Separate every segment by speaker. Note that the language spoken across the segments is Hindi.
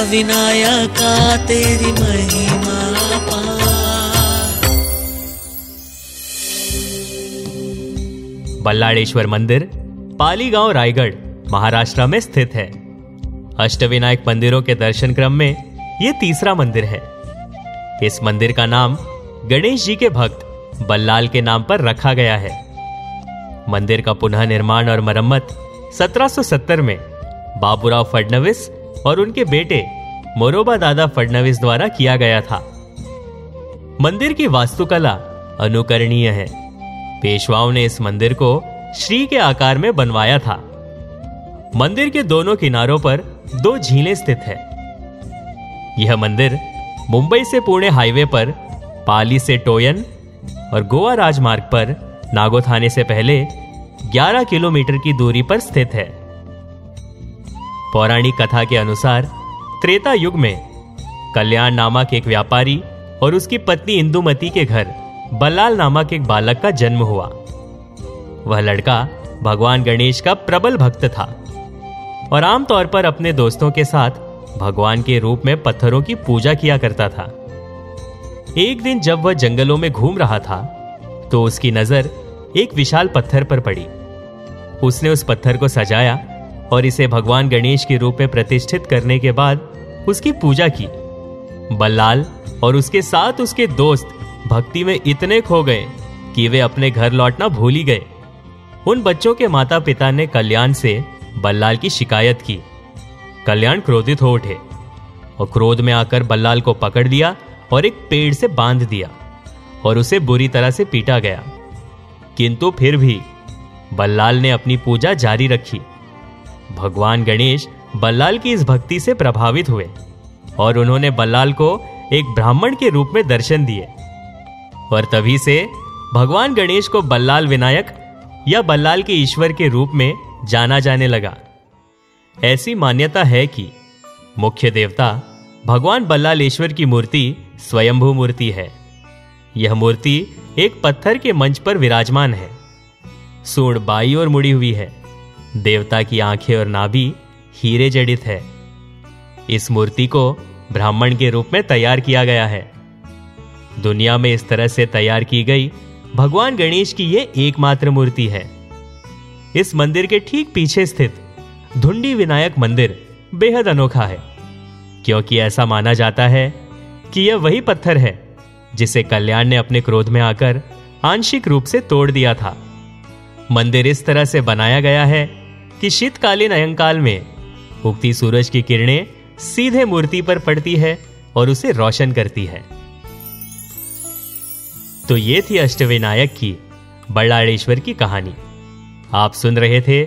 Speaker 1: अष्टविनायका तेरी महिमा
Speaker 2: बल्लाड़ेश्वर मंदिर पाली गाँव रायगढ़, महाराष्ट्र में स्थित है। अष्टविनायक मंदिरों के दर्शन क्रम में यह तीसरा मंदिर है। इस मंदिर का नाम गणेश जी के भक्त बल्लाल के नाम पर रखा गया है। मंदिर का पुनः निर्माण और मरम्मत 1770 में बाबूराव फडणवीस और उनके बेटे मोरोबा दादा फडणवीस द्वारा किया गया था। मंदिर की वास्तुकला अनुकरणीय है। पेशवाओं ने इस मंदिर को श्री के आकार में बनवाया था। मंदिर के दोनों किनारों पर दो झीलें स्थित है। यह मंदिर मुंबई से पुणे हाईवे पर, पाली से टोयन और गोवा राजमार्ग पर नागोथाने से पहले 11 किलोमीटर की दूरी पर स्थित है। पौराणिक कथा के अनुसार, त्रेता युग में, कल्याण नामक एक व्यापारी और उसकी पत्नी इंदुमती के घर, बल्लाल नामक एक बालक का जन्म हुआ। वह लड़का भगवान गणेश का प्रबल भक्त था और आमतौर पर अपने दोस्तों के साथ भगवान के रूप में पत्थरों की पूजा किया करता था। एक दिन जब वह जंगलों में घूम रहा था तो उसकी नज़र एक विशाल पत्थर पर पड़ी। उसने उस पत्थर को सजाया और इसे भगवान गणेश के रूप में प्रतिष्ठित करने के बाद उसकी पूजा की। बल्लाल और उसके साथ उसके दोस्त भक्ति में इतने खो गए कि वे अपने घर लौटना भूल ही गए। उन बच्चों के माता पिता ने कल्याण से बल्लाल की शिकायत की। कल्याण क्रोधित हो उठे और क्रोध में आकर बल्लाल को पकड़ दिया और एक पेड़ से बाँध दिया और उसे बुरी तरह से पीटा गया। किंतु फिर भी बल्लाल ने अपनी पूजा जारी रखी। भगवान गणेश बल्लाल की इस भक्ति से प्रभावित हुए और उन्होंने बल्लाल को एक ब्राह्मण के रूप में दर्शन दिए। और तभी से भगवान गणेश को बल्लाल विनायक या बल्लाल के ईश्वर के रूप में जाना जाने लगा। ऐसी मान्यता है कि मुख्य देवता भगवान बल्लालेश्वर की मूर्ति स्वयंभू मूर्ति है। यह मूर्ति एक पत्थर के मंच पर विराजमान है। सूढ़ बाई और मुड़ी हुई है। देवता की आँखें और नाभि हीरे जड़ित है। इस मूर्ति को ब्राह्मण के रूप में तैयार किया गया है। दुनिया में इस तरह से तैयार की गई भगवान गणेश की यह एकमात्र मूर्ति है। इस मंदिर के ठीक पीछे स्थित धुंडी विनायक मंदिर बेहद अनोखा है, क्योंकि ऐसा माना जाता है कि यह वही पत्थर है जिसे कल्याण ने अपने क्रोध में आकर आंशिक रूप से तोड़ दिया था। मंदिर इस तरह से बनाया गया है कि शीतकालीन अयंकाल में उगती सूरज की किरणें सीधे मूर्ति पर पड़ती है और उसे रोशन करती है। तो ये थी अष्टविनायक की बल्लाड़ेश्वर की कहानी। आप सुन रहे थे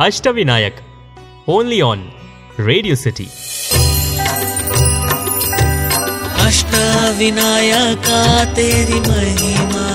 Speaker 2: Ashtavinayak only on Radio City
Speaker 1: अष्टविनायका तेरी महिमा